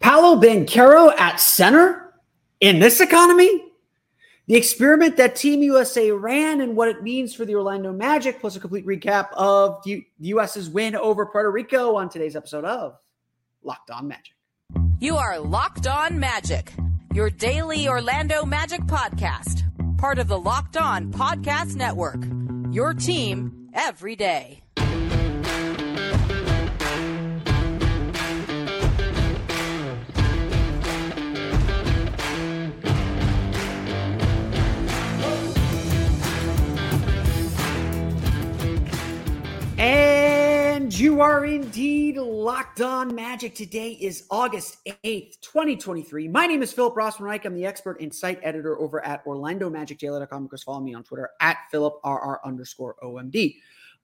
Paolo Banchero at center in this economy? the experiment that Team USA ran and what it means for the Orlando Magic, plus a complete recap of the US's win over Puerto Rico on today's episode of Locked On Magic. You are Locked On Magic, your daily Orlando Magic podcast, part of the Locked On Podcast Network. Your team every day. Are indeed locked on magic. Today is August 8th, 2023. My name is Philip Rossman Reich. I'm the expert and site editor over at OrlandoMagicDaily.com. Of course, follow me on Twitter at PhilipRR underscore OMD.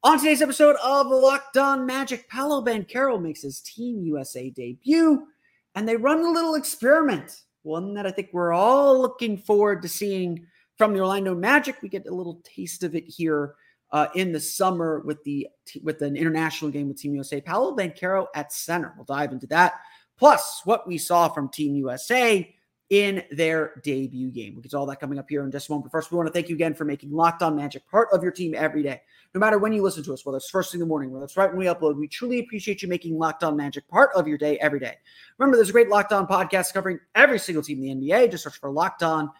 On today's episode of Locked On Magic, Paolo Banchero makes his Team USA debut, and they run a little experiment, one that I think we're all looking forward to seeing from the Orlando Magic. We get a little taste of it here uh, in the summer with the with an international game with Team USA. Paolo Banchero at center. We'll dive into that. Plus, what we saw from Team USA in their debut game. We get all that coming up here in just a moment. But first, we want to thank you again for making Locked On Magic part of your team every day. No matter when you listen to us, whether it's first thing in the morning, whether it's right when we upload, we truly appreciate you making Locked On Magic part of your day every day. Remember, there's a great Locked On podcast covering every single team in the NBA. Just search for Locked On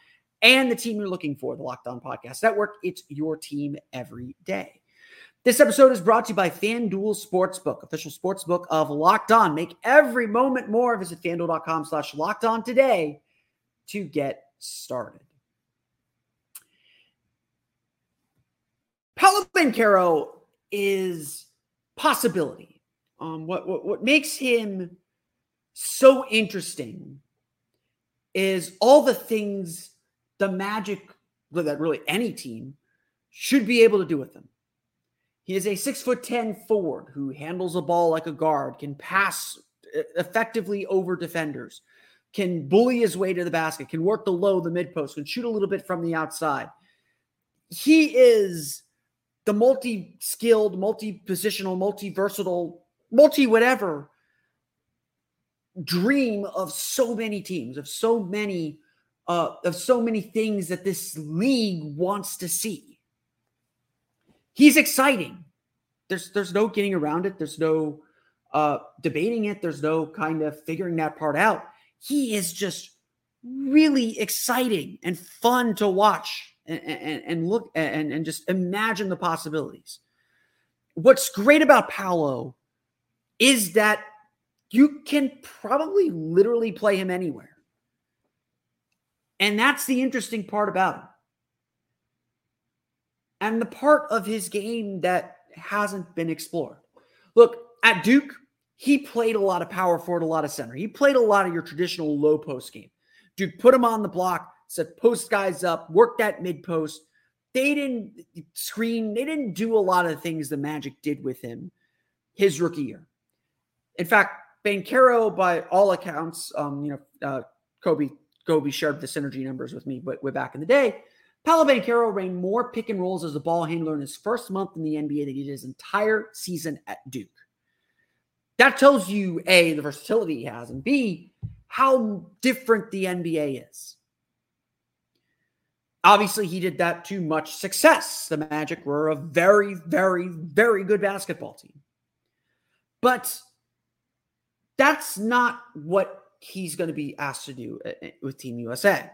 and the team you're looking for, the Locked On Podcast Network. It's your team every day. This episode is brought to you by FanDuel Sportsbook, official sportsbook of Locked On. Make every moment more. Visit fanduel.com slash locked on today to get started. Paolo Banchero is possibility. Um, what, what, what makes him so interesting is all the things the Magic, that really any team, should be able to do with them. He is a six foot 10 forward who handles a ball like a guard, can pass effectively over defenders, can bully his way to the basket, can work the low, the mid post, can shoot a little bit from the outside. He is the multi skilled, multi positional, multi versatile, multi whatever dream of so many teams, of so many uh, of so many things that this league wants to see. He's exciting. There's there's no getting around it. There's no uh, debating it. There's no kind of figuring that part out. He is just really exciting and fun to watch and, and, and look and, and just imagine the possibilities. What's great about Paolo is that you can probably literally play him anywhere. And that's the interesting part about him. And the part of his game that hasn't been explored. Look, at Duke, he played a lot of power forward, a lot of center. He played a lot of your traditional low post game. Duke put him on the block, said post guys up, work that mid post. They didn't screen, they didn't do a lot of things the Magic did with him his rookie year. In fact, Banchero, by all accounts, um, you know, uh, Kobe Kobe shared the synergy numbers with me way, way back in the day. Paolo Banchero ran more pick and rolls as a ball handler in his first month in the NBA than he did his entire season at Duke. That tells you A, the versatility he has, and B, how different the NBA is. Obviously, he did that to much success. The Magic were a very, very, very good basketball team. But that's not what he's going to be asked to do uh, uh, with Team USA.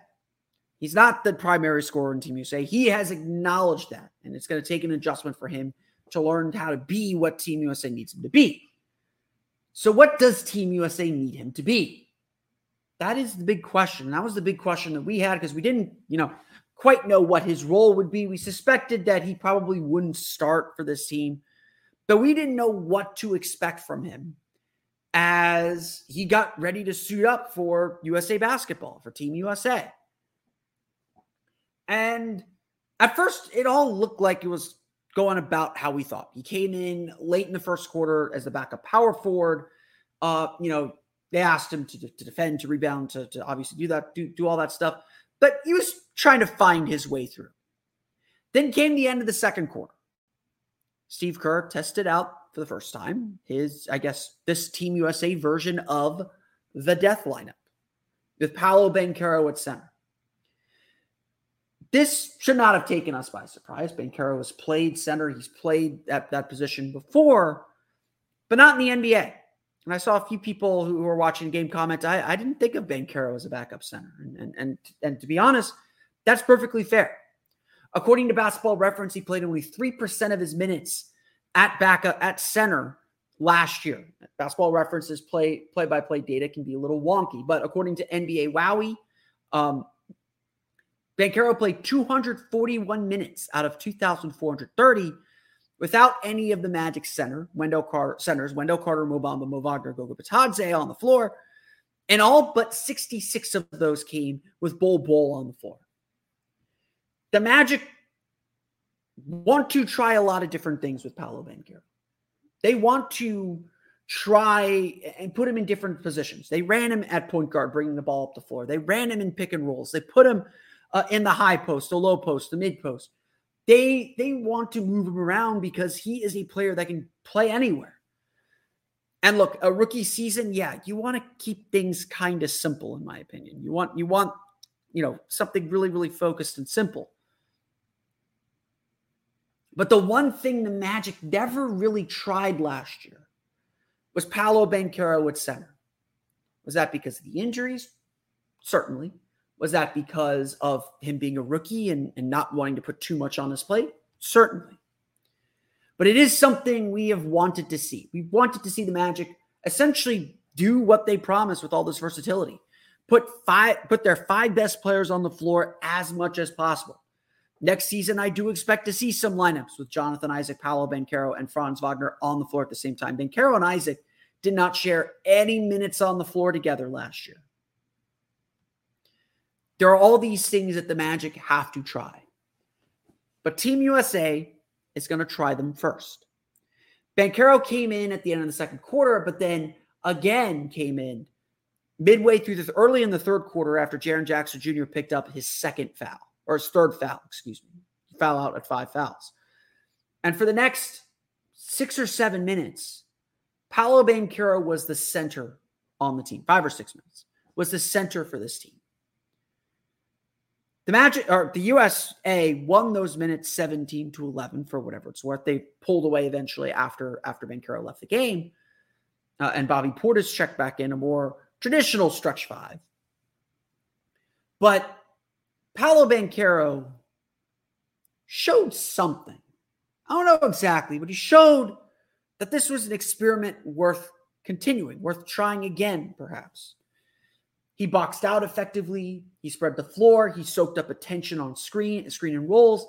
He's not the primary scorer in Team USA. He has acknowledged that, and it's going to take an adjustment for him to learn how to be what Team USA needs him to be. So, what does Team USA need him to be? That is the big question. That was the big question that we had because we didn't, you know, quite know what his role would be. We suspected that he probably wouldn't start for this team, but we didn't know what to expect from him. As he got ready to suit up for USA basketball, for Team USA. And at first, it all looked like it was going about how we thought. He came in late in the first quarter as the backup power forward. Uh, you know, they asked him to, to defend, to rebound, to, to obviously do that, do, do all that stuff. But he was trying to find his way through. Then came the end of the second quarter. Steve Kerr tested out for the first time his, I guess, this Team USA version of the death lineup with Paolo Banchero at center. This should not have taken us by surprise. Banchero has played center, he's played at that position before, but not in the NBA. And I saw a few people who were watching game comment, I, I didn't think of Banchero as a backup center. And, and, and, and to be honest, that's perfectly fair. According to basketball reference, he played only 3% of his minutes at backup at center last year. Basketball references play play by play data can be a little wonky, but according to NBA Wowy, um, Banchero played 241 minutes out of 2,430 without any of the Magic center, Wendell Carter centers, Wendell Carter, Mo Bamba, Mo Wagner, Goga Bitadze on the floor, and all but 66 of those came with Bull Bol on the floor. The Magic want to try a lot of different things with Paolo Banchero. They want to try and put him in different positions. They ran him at point guard, bringing the ball up the floor. They ran him in pick and rolls. They put him uh, in the high post, the low post, the mid post. They they want to move him around because he is a player that can play anywhere. And look, a rookie season, yeah, you want to keep things kind of simple, in my opinion. You want you want you know something really really focused and simple. But the one thing the Magic never really tried last year was Paolo Banchero at center. Was that because of the injuries? Certainly. Was that because of him being a rookie and, and not wanting to put too much on his plate? Certainly. But it is something we have wanted to see. We wanted to see the Magic essentially do what they promised with all this versatility. Put five put their five best players on the floor as much as possible. Next season, I do expect to see some lineups with Jonathan Isaac, Paolo Banchero, and Franz Wagner on the floor at the same time. Banchero and Isaac did not share any minutes on the floor together last year. There are all these things that the Magic have to try. But Team USA is going to try them first. Banchero came in at the end of the second quarter, but then again came in midway through the early in the third quarter after Jaren Jackson Jr. picked up his second foul or his third foul, excuse me. Foul out at five fouls. And for the next six or seven minutes, Paolo Banchero was the center on the team. Five or six minutes was the center for this team. The Magic or the USA won those minutes 17 to 11 for whatever it's worth. They pulled away eventually after after Banchero left the game, uh, and Bobby Portis checked back in a more traditional stretch five. But Paolo Banchero showed something. I don't know exactly, but he showed that this was an experiment worth continuing, worth trying again, perhaps. He boxed out effectively. He spread the floor. He soaked up attention on screen, screen and rolls.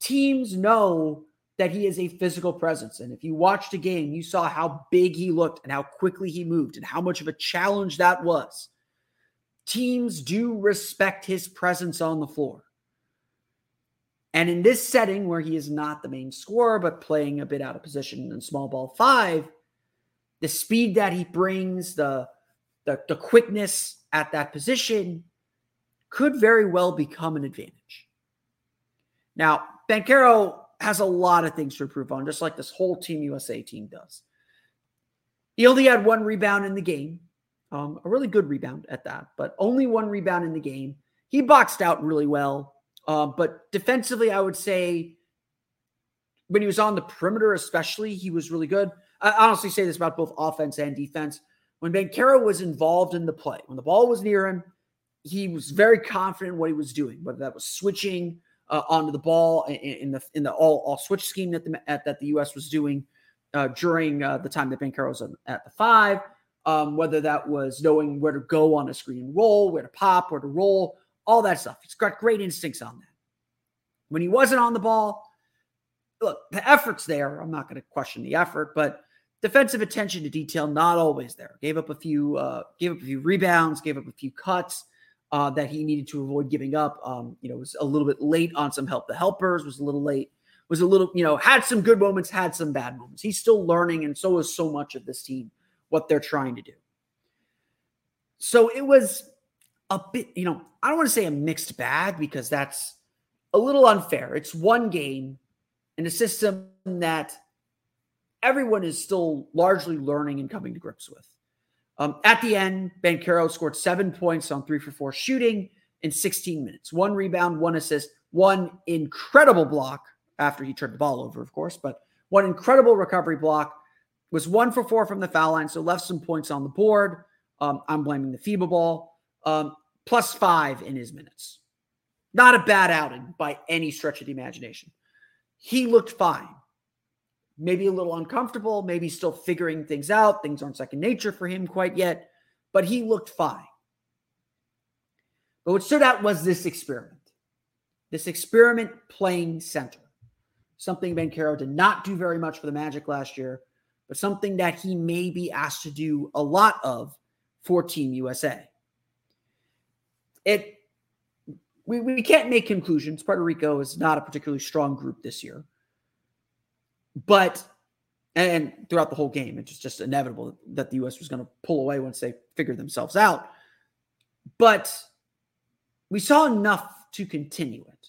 Teams know that he is a physical presence. And if you watched a game, you saw how big he looked and how quickly he moved and how much of a challenge that was teams do respect his presence on the floor. And in this setting where he is not the main scorer, but playing a bit out of position in small ball five, the speed that he brings, the, the, the quickness at that position could very well become an advantage. Now, Banchero has a lot of things to improve on, just like this whole Team USA team does. He only had one rebound in the game, um, a really good rebound at that, but only one rebound in the game. He boxed out really well. Uh, but defensively, I would say when he was on the perimeter, especially, he was really good. I honestly say this about both offense and defense. When Banchero was involved in the play, when the ball was near him, he was very confident in what he was doing, whether that was switching uh, onto the ball in, the in the all, all switch scheme that the at, that the U.S. was doing uh, during uh, the time that Banchero was at the five, um, whether that was knowing where to go on a screen roll, where to pop, where to roll, all that stuff. He's got great instincts on that. When he wasn't on the ball, look, the effort's there. I'm not going to question the effort, but defensive attention to detail not always there. Gave up a few, uh, gave up a few rebounds, gave up a few cuts uh, that he needed to avoid giving up. Um, you know, was a little bit late on some help. The helpers was a little late. Was a little, you know, had some good moments, had some bad moments. He's still learning, and so is so much of this team what they're trying to do. So it was a bit, you know, I don't want to say a mixed bag because that's a little unfair. It's one game in a system that everyone is still largely learning and coming to grips with. Um, at the end, Banchero scored seven points on three for four shooting in 16 minutes. One rebound, one assist, one incredible block after he turned the ball over, of course, but one incredible recovery block. Was one for four from the foul line, so left some points on the board. Um, I'm blaming the FIBA ball. Um, plus five in his minutes. Not a bad outing by any stretch of the imagination. He looked fine. Maybe a little uncomfortable, maybe still figuring things out. Things aren't second nature for him quite yet, but he looked fine. But what stood out was this experiment. This experiment playing center. Something Banchero did not do very much for the Magic last year, but something that he may be asked to do a lot of for Team USA. It we, we can't make conclusions. Puerto Rico is not a particularly strong group this year. But and throughout the whole game, it's just inevitable that the US was going to pull away once they figured themselves out. But we saw enough to continue it,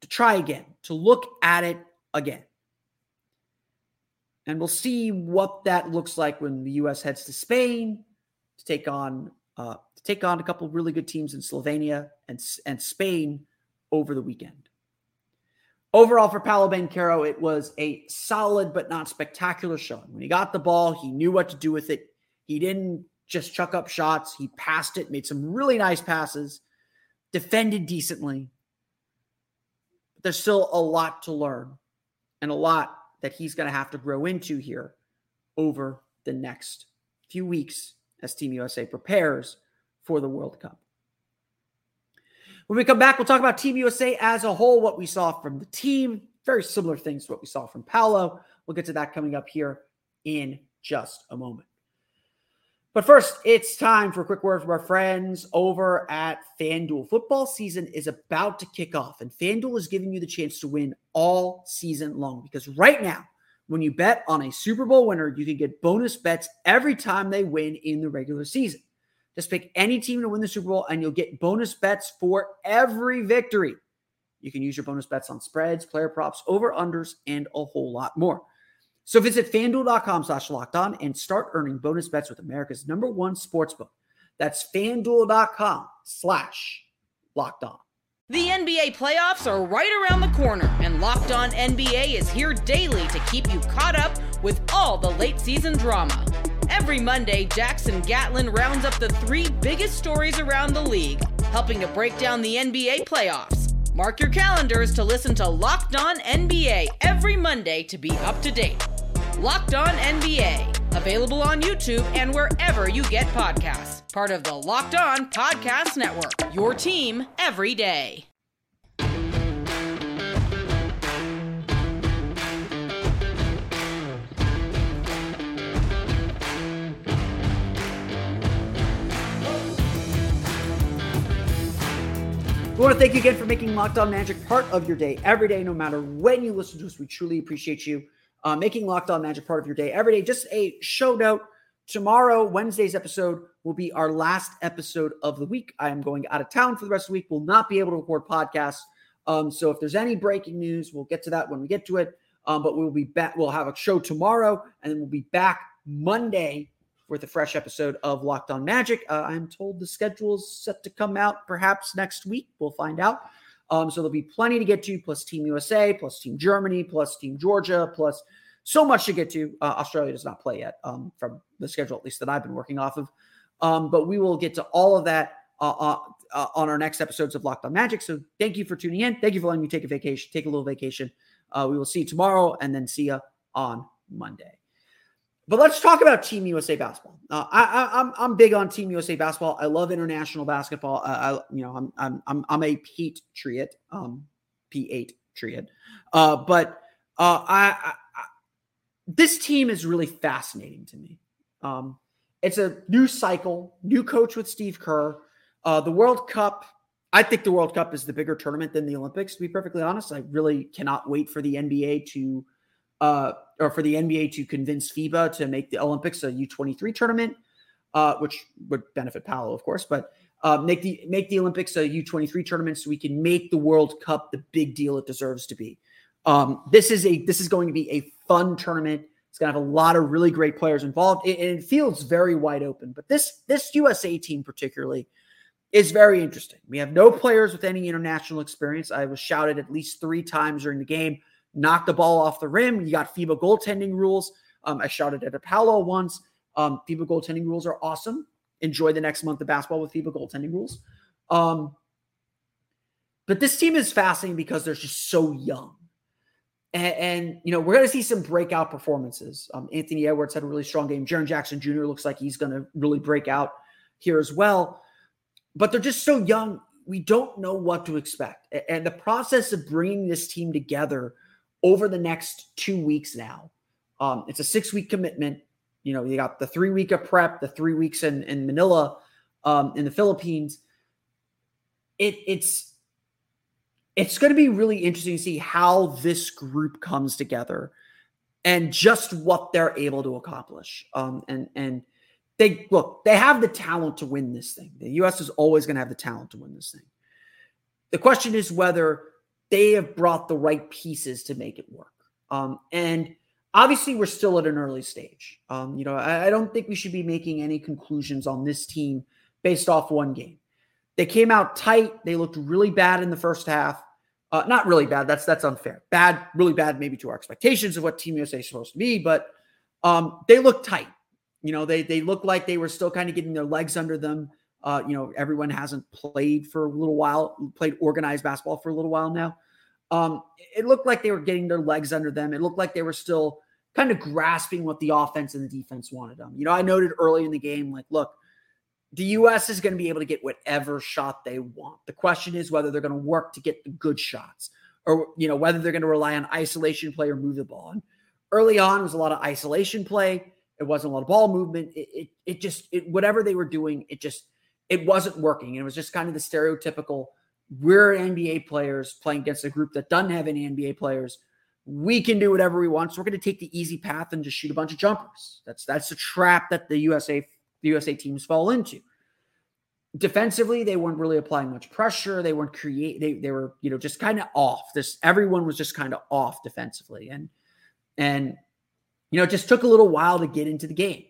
to try again, to look at it again. And we'll see what that looks like when the US heads to Spain to take on uh, to take on a couple really good teams in Slovenia and, and Spain over the weekend. Overall, for Paolo Banchero, it was a solid but not spectacular showing. When he got the ball, he knew what to do with it. He didn't just chuck up shots. He passed it, made some really nice passes, defended decently. But there's still a lot to learn and a lot that he's going to have to grow into here over the next few weeks as Team USA prepares for the World Cup. When we come back, we'll talk about Team USA as a whole, what we saw from the team, very similar things to what we saw from Paolo. We'll get to that coming up here in just a moment. But first, it's time for a quick word from our friends over at FanDuel. Football season is about to kick off, and FanDuel is giving you the chance to win all season long because right now, when you bet on a Super Bowl winner, you can get bonus bets every time they win in the regular season. Just pick any team to win the Super Bowl, and you'll get bonus bets for every victory. You can use your bonus bets on spreads, player props, over unders, and a whole lot more. So visit fanduel.com slash locked on and start earning bonus bets with America's number one sportsbook. That's fanduel.com slash locked on. The NBA playoffs are right around the corner, and Locked On NBA is here daily to keep you caught up with all the late season drama. Every Monday, Jackson Gatlin rounds up the three biggest stories around the league, helping to break down the NBA playoffs. Mark your calendars to listen to Locked On NBA every Monday to be up to date. Locked On NBA, available on YouTube and wherever you get podcasts. Part of the Locked On Podcast Network, your team every day. We want to thank you again for making Locked On Magic part of your day every day, no matter when you listen to us. We truly appreciate you uh, making Locked On Magic part of your day every day. Just a show note tomorrow, Wednesday's episode will be our last episode of the week. I am going out of town for the rest of the week. We'll not be able to record podcasts. Um, so if there's any breaking news, we'll get to that when we get to it. Um, but we'll be back. We'll have a show tomorrow, and then we'll be back Monday with a fresh episode of Locked On Magic. Uh, I'm told the schedule's set to come out perhaps next week. We'll find out. Um, so there'll be plenty to get to, plus Team USA, plus Team Germany, plus Team Georgia, plus so much to get to. Uh, Australia does not play yet um, from the schedule, at least that I've been working off of. Um, but we will get to all of that uh, uh, uh, on our next episodes of Locked On Magic. So thank you for tuning in. Thank you for letting me take a vacation, take a little vacation. Uh, we will see you tomorrow and then see you on Monday. But let's talk about Team USA basketball. Uh, I, am I'm, I'm big on Team USA basketball. I love international basketball. Uh, I you know I'm I'm I'm, I'm a Patriot, um, P8 triad. Uh, but uh, I, I this team is really fascinating to me. Um, it's a new cycle, new coach with Steve Kerr. Uh, the World Cup, I think the World Cup is the bigger tournament than the Olympics, to be perfectly honest. I really cannot wait for the NBA to, uh, or for the NBA to convince FIBA to make the Olympics a U23 tournament, uh, which would benefit Paolo, of course, but uh, make the make the Olympics a U23 tournament so we can make the World Cup the big deal it deserves to be. Um, this is a this is going to be a fun tournament. It's going to have a lot of really great players involved, and it feels very wide open. But this this USA team particularly is very interesting. We have no players with any international experience. I was shouted at least three times during the game. Knock the ball off the rim. You got FIBA goaltending rules. Um, I shouted at Apollo once. Um, FIBA goaltending rules are awesome. Enjoy the next month of basketball with FIBA goaltending rules. Um, but this team is fascinating because they're just so young. And, and, you know, we're going to see some breakout performances. Um, Anthony Edwards had a really strong game. Jaren Jackson Jr. looks like he's going to really break out here as well. But they're just so young. We don't know what to expect. And the process of bringing this team together over the next two weeks now, um, it's a six week commitment. You know, you got the three week of prep, the three weeks in, in Manila, um, in the Philippines. It, it's it's going to be really interesting to see how this group comes together and just what they're able to accomplish. Um, and and they look, they have the talent to win this thing. The U.S. is always going to have the talent to win this thing. The question is whether they have brought the right pieces to make it work. Um, and obviously, we're still at an early stage. Um, you know, I, I don't think we should be making any conclusions on this team based off one game. They came out tight. They looked really bad in the first half. Uh, not really bad. That's that's unfair. Bad, really bad, maybe to our expectations of what Team USA is supposed to be. But um, they look tight. You know, they they look like they were still kind of getting their legs under them. Uh, you know, everyone hasn't played for a little while, played organized basketball for a little while now. Um, it looked like they were getting their legs under them. It looked like they were still kind of grasping what the offense and the defense wanted them. You know, I noted early in the game, like, look, the US is going to be able to get whatever shot they want. The question is whether they're going to work to get the good shots or, you know, whether they're going to rely on isolation play or move the ball. And early on, it was a lot of isolation play. It wasn't a lot of ball movement. It, it, it just, it, whatever they were doing, it just, it wasn't working. It was just kind of the stereotypical, we're NBA players playing against a group that doesn't have any NBA players. We can do whatever we want. So we're going to take the easy path and just shoot a bunch of jumpers. That's, that's the trap that the USA the USA teams fall into. Defensively, they weren't really applying much pressure. They weren't create. They they were you know just kind of off. This everyone was just kind of off defensively, and and you know it just took a little while to get into the game.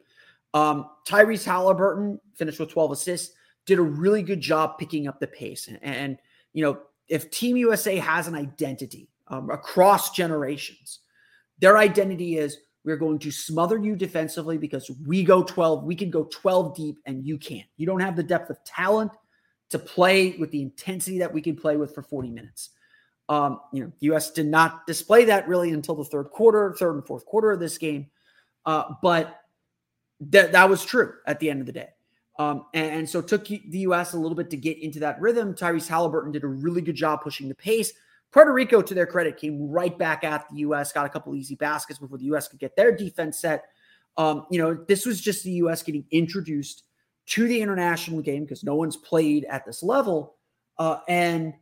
Um, Tyrese Halliburton finished with 12 assists. Did a really good job picking up the pace, and, and you know if Team USA has an identity um, across generations, their identity is we're going to smother you defensively because we go 12. We can go 12 deep and you can't. You don't have the depth of talent to play with the intensity that we can play with for 40 minutes. Um, you know, US did not display that really until the third quarter, third and fourth quarter of this game. Uh, but that that was true at the end of the day. Um, and, and so took the US a little bit to get into that rhythm. Tyrese Halliburton did a really good job pushing the pace. Puerto Rico, to their credit, came right back at the U.S., got a couple easy baskets before the U.S. could get their defense set. Um, you know, this was just the U.S. getting introduced to the international game because no one's played at this level uh, and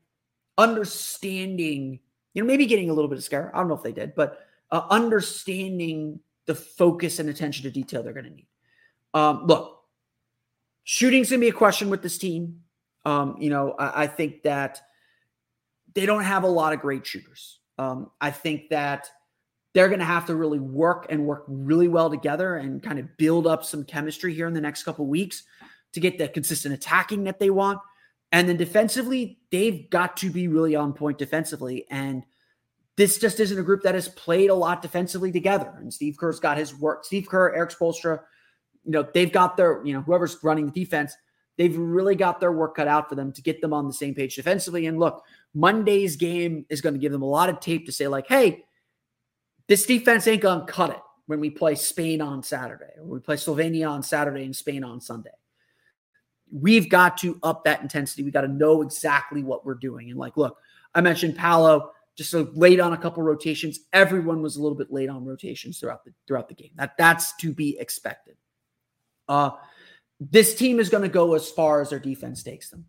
understanding, you know, maybe getting a little bit of scare. I don't know if they did, but uh, understanding the focus and attention to detail they're going to need. Um, look, shooting's to be a question with this team. Um, you know, I, I think that – they don't have a lot of great shooters. Um, I think that they're going to have to really work and work really well together and kind of build up some chemistry here in the next couple weeks to get the consistent attacking that they want. And then defensively, they've got to be really on point defensively. And this just isn't a group that has played a lot defensively together. And Steve Kerr's got his work. Steve Kerr, Erik Spoelstra, you know, they've got their, you know, whoever's running the defense, they've really got their work cut out for them to get them on the same page defensively. And look, Monday's game is going to give them a lot of tape to say, like, hey, this defense ain't going to cut it when we play Spain on Saturday or we play Slovenia on Saturday and Spain on Sunday. We've got to up that intensity. We got to know exactly what we're doing. And like, look, I mentioned Paolo. just so late on a couple rotations. Everyone was a little bit late on rotations throughout the throughout the game. That that's to be expected. Uh, this team is going to go as far as their defense takes them.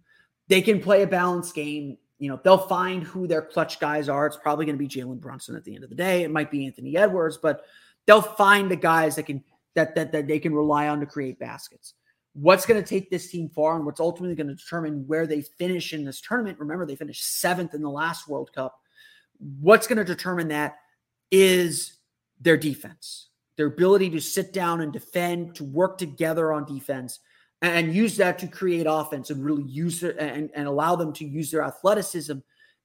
They can play a balanced game. You know, they'll find who their clutch guys are. It's probably going to be Jalen Brunson at the end of the day. It might be Anthony Edwards, but they'll find the guys that can that that, that they can rely on to create baskets. What's going to take this team far and what's ultimately going to determine where they finish in this tournament? Remember, they finished seventh in the last World Cup. What's going to determine that is their defense, their ability to sit down and defend, to work together on defense, and use that to create offense and really use it and, and allow them to use their athleticism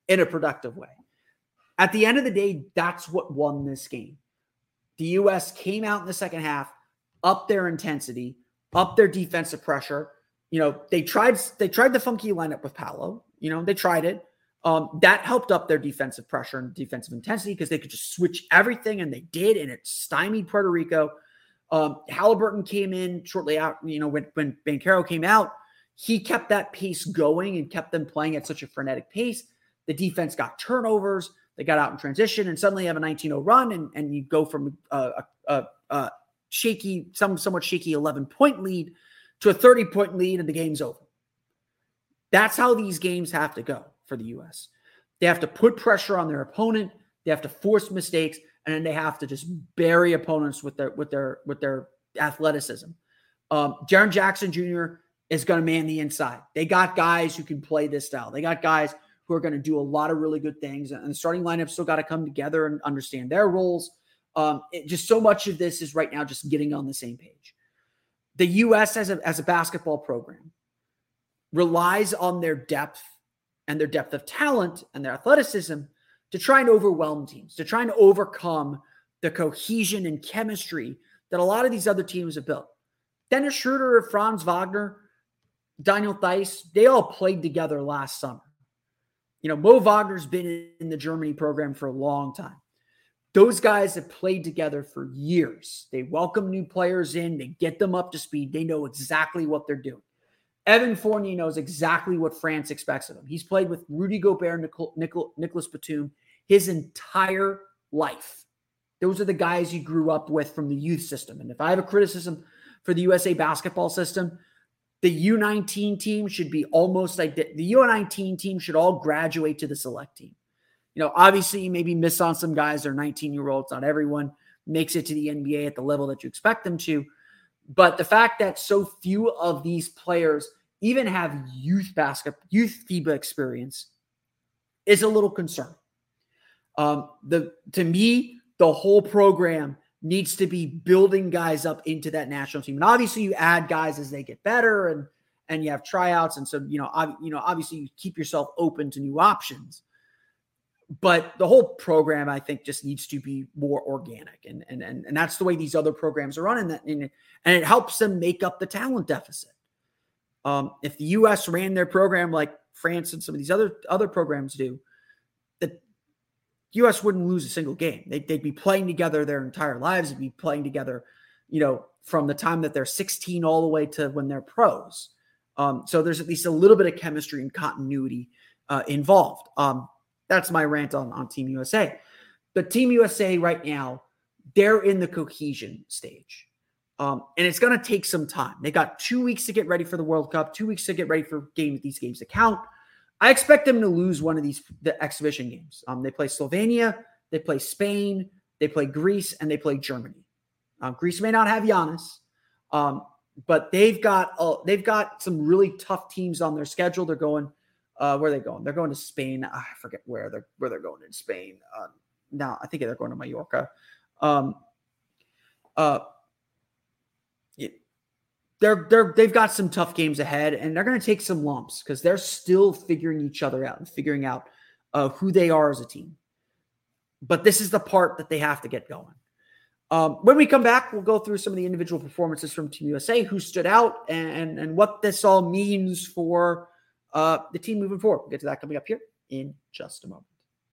in a productive way. At the end of the day, that's what won this game. The U.S. came out in the second half, up their intensity, up their defensive pressure. You know, they tried they tried the funky lineup with Paolo. You know, they tried it. Um, that helped up their defensive pressure and defensive intensity because they could just switch everything, and they did, and it stymied Puerto Rico. Um, Halliburton came in shortly out, you know, when when Banchero came out, he kept that pace going and kept them playing at such a frenetic pace. The defense got turnovers, they got out in transition, and suddenly you have a 19-0 run, and, and you go from a, a, a shaky, some somewhat shaky 11 point lead to a 30 point lead, and the game's over. That's how these games have to go for the U.S. They have to put pressure on their opponent. They have to force mistakes, and then they have to just bury opponents with their with their with their athleticism. Um, Jaren Jackson Jr. is going to man the inside. They got guys who can play this style. They got guys who are going to do a lot of really good things, and the starting lineup still got to come together and understand their roles. Um, it, just so much of this is right now just getting on the same page. The U.S. as a as a basketball program relies on their depth and their depth of talent and their athleticism to try and overwhelm teams, to try and overcome the cohesion and chemistry that a lot of these other teams have built. Dennis Schroeder, Franz Wagner, Daniel Theis, they all played together last summer. You know, Mo Wagner's been in the Germany program for a long time. Those guys have played together for years. They welcome new players in, they get them up to speed, they know exactly what they're doing. Evan Fournier knows exactly what France expects of him. He's played with Rudy Gobert, Nicol, Nicol, Nicolas Batum his entire life. Those are the guys he grew up with from the youth system. And if I have a criticism for the USA basketball system, the U19 team should be almost like the, the U19 team should all graduate to the select team. You know, obviously, you maybe miss on some guys. They're 19 year olds. Not everyone makes it to the NBA at the level that you expect them to. But the fact that so few of these players even have youth basketball, youth FIBA experience is a little concerning. Um, the to me, the whole program needs to be building guys up into that national team. And obviously, you add guys as they get better, and and you have tryouts, and so you know, ob- you know, obviously, you keep yourself open to new options. But the whole program, I think, just needs to be more organic, and and and, and that's the way these other programs are running. That and it helps them make up the talent deficit. Um, if the U.S. ran their program like France and some of these other other programs do, the U.S. wouldn't lose a single game. They'd, they'd be playing together their entire lives. They'd be playing together, you know, from the time that they're 16 all the way to when they're pros. Um, so there's at least a little bit of chemistry and continuity uh, involved. Um, that's my rant on, on Team USA. But Team USA right now, they're in the cohesion stage. Um, and it's going to take some time. They got two weeks to get ready for the World Cup, two weeks to get ready for game these games to count. I expect them to lose one of these the exhibition games. Um, they play Slovenia, they play Spain, they play Greece, and they play Germany. Um, Greece may not have Giannis, um, but they've got uh, they've got some really tough teams on their schedule. They're going uh, where are they going? They're going to Spain. Ah, I forget where they're where they're going in Spain. Uh, now I think they're going to Mallorca. Um, uh, they're they're they've got some tough games ahead, and they're going to take some lumps because they're still figuring each other out and figuring out uh, who they are as a team. But this is the part that they have to get going. Um, when we come back, we'll go through some of the individual performances from Team USA, who stood out, and and what this all means for uh, the team moving forward. We'll get to that coming up here in just a moment.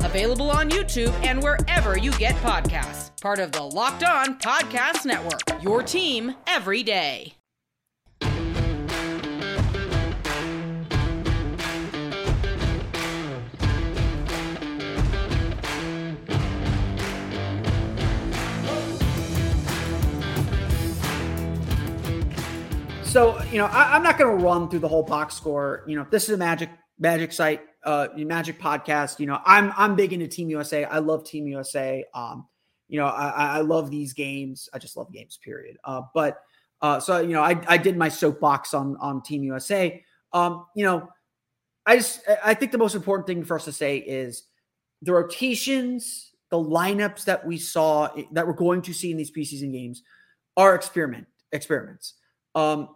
available on YouTube and wherever you get podcasts. Part of the Locked On Podcast Network, your team every day. So, you know, I, am not going to run through the whole box score. You know, this is a magic magic site, uh, magic podcast. You know, I'm I'm big into Team USA. I love Team USA. Um, you know, I, I love these games. I just love games, period. Uh, but uh, so you know, I I did my soapbox on on Team USA. Um, you know, I just I think the most important thing for us to say is the rotations, the lineups that we saw that we're going to see in these preseason games are experiment experiments. Um,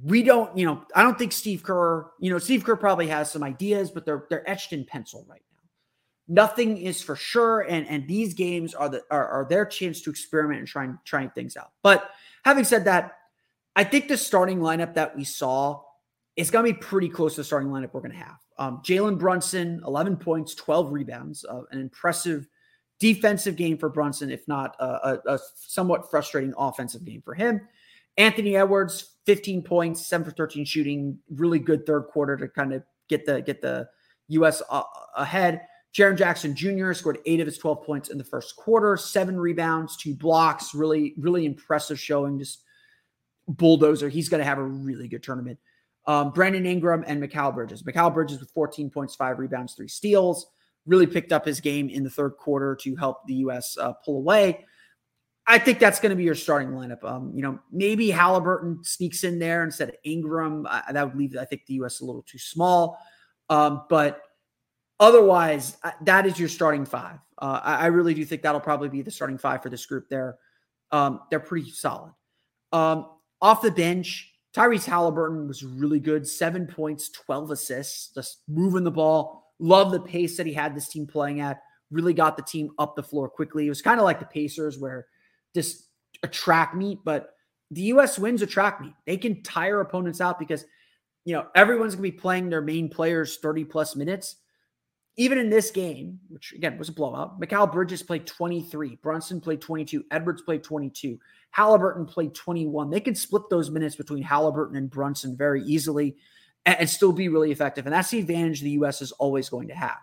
we don't, you know, I don't think Steve Kerr, you know, Steve Kerr probably has some ideas, but they're they're etched in pencil right now. Nothing is for sure, and and these games are the are, are their chance to experiment and trying trying things out. But having said that, I think the starting lineup that we saw is going to be pretty close to the starting lineup we're going to have. Um, Jalen Brunson, 11 points, 12 rebounds, uh, an impressive defensive game for Brunson, if not a, a somewhat frustrating offensive game for him. Anthony Edwards, 15 points, 7 for 13 shooting, really good third quarter to kind of get the get the US uh, ahead. Jaren Jackson Jr. scored 8 of his 12 points in the first quarter, 7 rebounds, 2 blocks, really really impressive showing just bulldozer. He's going to have a really good tournament. Um, Brandon Ingram and Mikal Bridges. Mikal Bridges with 14 points, 5 rebounds, 3 steals. Really picked up his game in the third quarter to help the U.S. Uh, pull away. I think that's going to be your starting lineup. Um, you know, maybe Halliburton sneaks in there instead of Ingram. Uh, that would leave, I think, the U.S. a little too small. Um, but otherwise, that is your starting five. Uh, I, I, really do think that'll probably be the starting five for this group. There, um, they're pretty solid. Um, off the bench, Tyrese Halliburton was really good. Seven points, twelve assists, just moving the ball. Love the pace that he had this team playing at. Really got the team up the floor quickly. It was kind of like the Pacers where this a track meet, but the US wins a track meet. They can tire opponents out because you know everyone's gonna be playing their main players 30 plus minutes. Even in this game, which again was a blowout, Mikal Bridges played 23, Brunson played 22, Edwards played 22, Halliburton played 21. They can split those minutes between Halliburton and Brunson very easily and, and still be really effective. And that's the advantage the US is always going to have.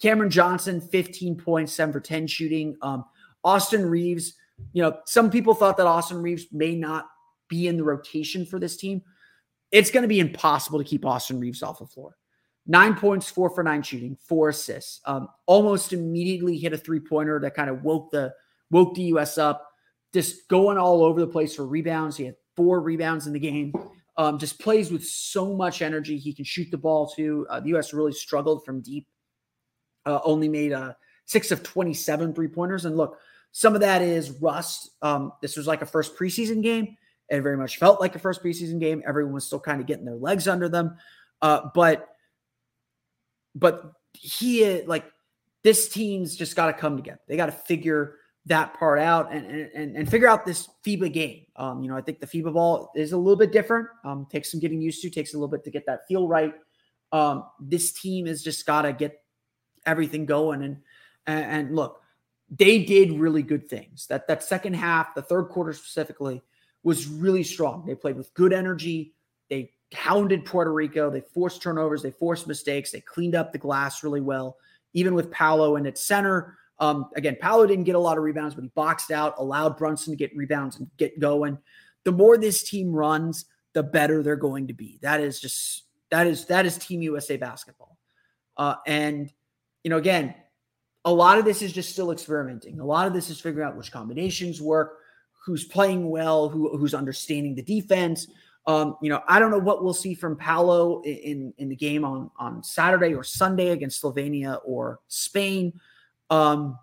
Cameron Johnson, 15 points, 7 for 10 shooting. Um, Austin Reaves, you know, some people thought that Austin Reaves may not be in the rotation for this team. It's going to be impossible to keep Austin Reaves off the floor. Nine points, four for nine shooting, four assists. Um, almost immediately hit a three pointer that kind of woke the woke the U.S. up. Just going all over the place for rebounds. He had four rebounds in the game. Um, just plays with so much energy. He can shoot the ball too. Uh, the U.S. really struggled from deep. Uh, only made uh, six of 27 three pointers. And look, some of that is rust. Um, this was like a first preseason game. It very much felt like a first preseason game. Everyone was still kind of getting their legs under them. Uh, but but he like this team's just got to come together. They got to figure that part out and, and and figure out this FIBA game. Um, you know, I think the FIBA ball is a little bit different. Um, takes some getting used to, takes a little bit to get that feel right. Um, this team has just got to get everything going and, and and look, they did really good things. That that second half, the third quarter specifically, was really strong. They played with good energy. They hounded Puerto Rico. They forced turnovers. They forced mistakes. They cleaned up the glass really well. Even with Paolo in its center. Um, again, Paolo didn't get a lot of rebounds, but he boxed out, allowed Brunson to get rebounds and get going. The more this team runs, the better they're going to be. That is just that is that is Team USA basketball. Uh, and you know, again, a lot of this is just still experimenting. A lot of this is figuring out which combinations work, who's playing well, who, who's understanding the defense. Um, you know, I don't know what we'll see from Paolo in in the game on on Saturday or Sunday against Slovenia or Spain. Um,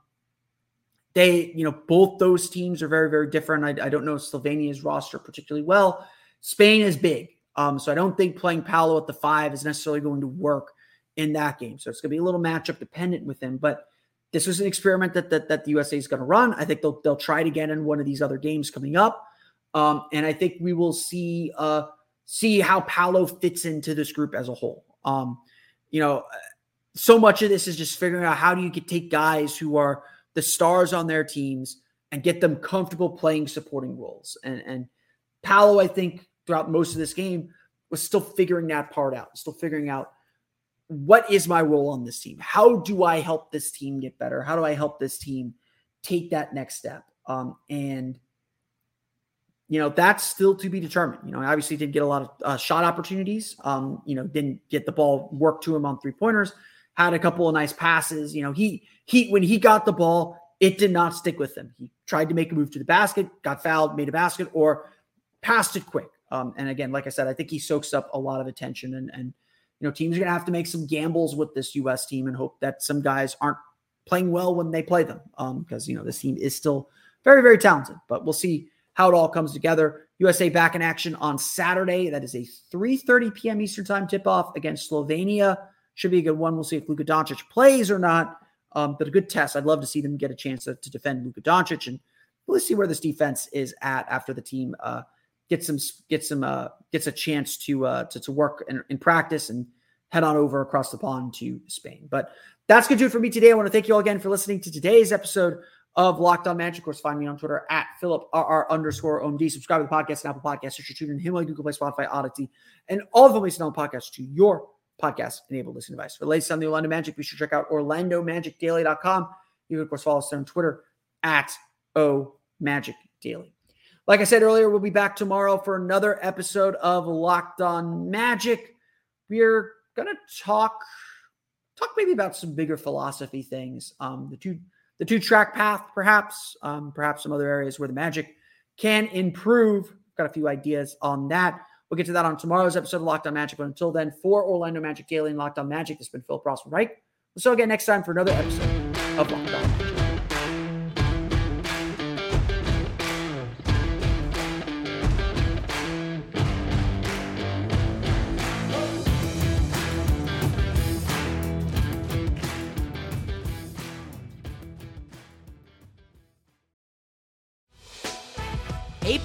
they, you know, both those teams are very very different. I, I don't know Slovenia's roster particularly well. Spain is big, um, so I don't think playing Paolo at the five is necessarily going to work in that game. So it's going to be a little matchup dependent with him, but this was an experiment that that, that the USA is going to run. I think they'll they'll try it again in one of these other games coming up. Um, and I think we will see uh, see how Paolo fits into this group as a whole. Um, you know, so much of this is just figuring out how do you get, take guys who are the stars on their teams and get them comfortable playing supporting roles. And and Paolo, I think, throughout most of this game was still figuring that part out, still figuring out what is my role on this team? How do I help this team get better? How do I help this team take that next step? Um, and you know that's still to be determined. You know, I obviously didn't get a lot of uh, shot opportunities. Um, you know, didn't get the ball work to him on three pointers. Had a couple of nice passes. You know, he he when he got the ball, it did not stick with him. He tried to make a move to the basket, got fouled, made a basket, or passed it quick. Um, and again, like I said, I think he soaks up a lot of attention and and you know, teams are going to have to make some gambles with this U.S. team and hope that some guys aren't playing well when they play them. Um, because you know this team is still very, very talented. But we'll see how it all comes together. USA back in action on Saturday. That is a 3:30 p.m. Eastern time tip-off against Slovenia. Should be a good one. We'll see if Luka Doncic plays or not. Um, but a good test. I'd love to see them get a chance to, to defend Luka Doncic, and we'll see where this defense is at after the team uh, get some get some uh, gets a chance to uh, to, to work and, in, practice and head on over across the pond to Spain. But that's going to do it for me today. I want to thank you all again for listening to today's episode of Locked On Magic. Of course, find me on Twitter at PhilipRR underscore OMD. Subscribe to the podcast and Apple Podcasts. Search your TuneIn Himalaya, Google Play, Spotify, Odyssey, and all the links on podcasts to your podcast enabled listening device. For the latest on the Orlando Magic, be sure to check out OrlandoMagicDaily.com. You can, of course, follow us on Twitter at O Magic Daily. Like I said earlier, we'll be back tomorrow for another episode of Locked On Magic. We're gonna talk talk maybe about some bigger philosophy things. Um, the two the two track path, perhaps, um, perhaps some other areas where the Magic can improve. Got a few ideas on that. We'll get to that on tomorrow's episode of Locked On Magic. But until then, for Orlando Magic Daily and Locked On Magic, this has been Philip Rossman-Reich? We'll see you again next time for another episode of Locked On.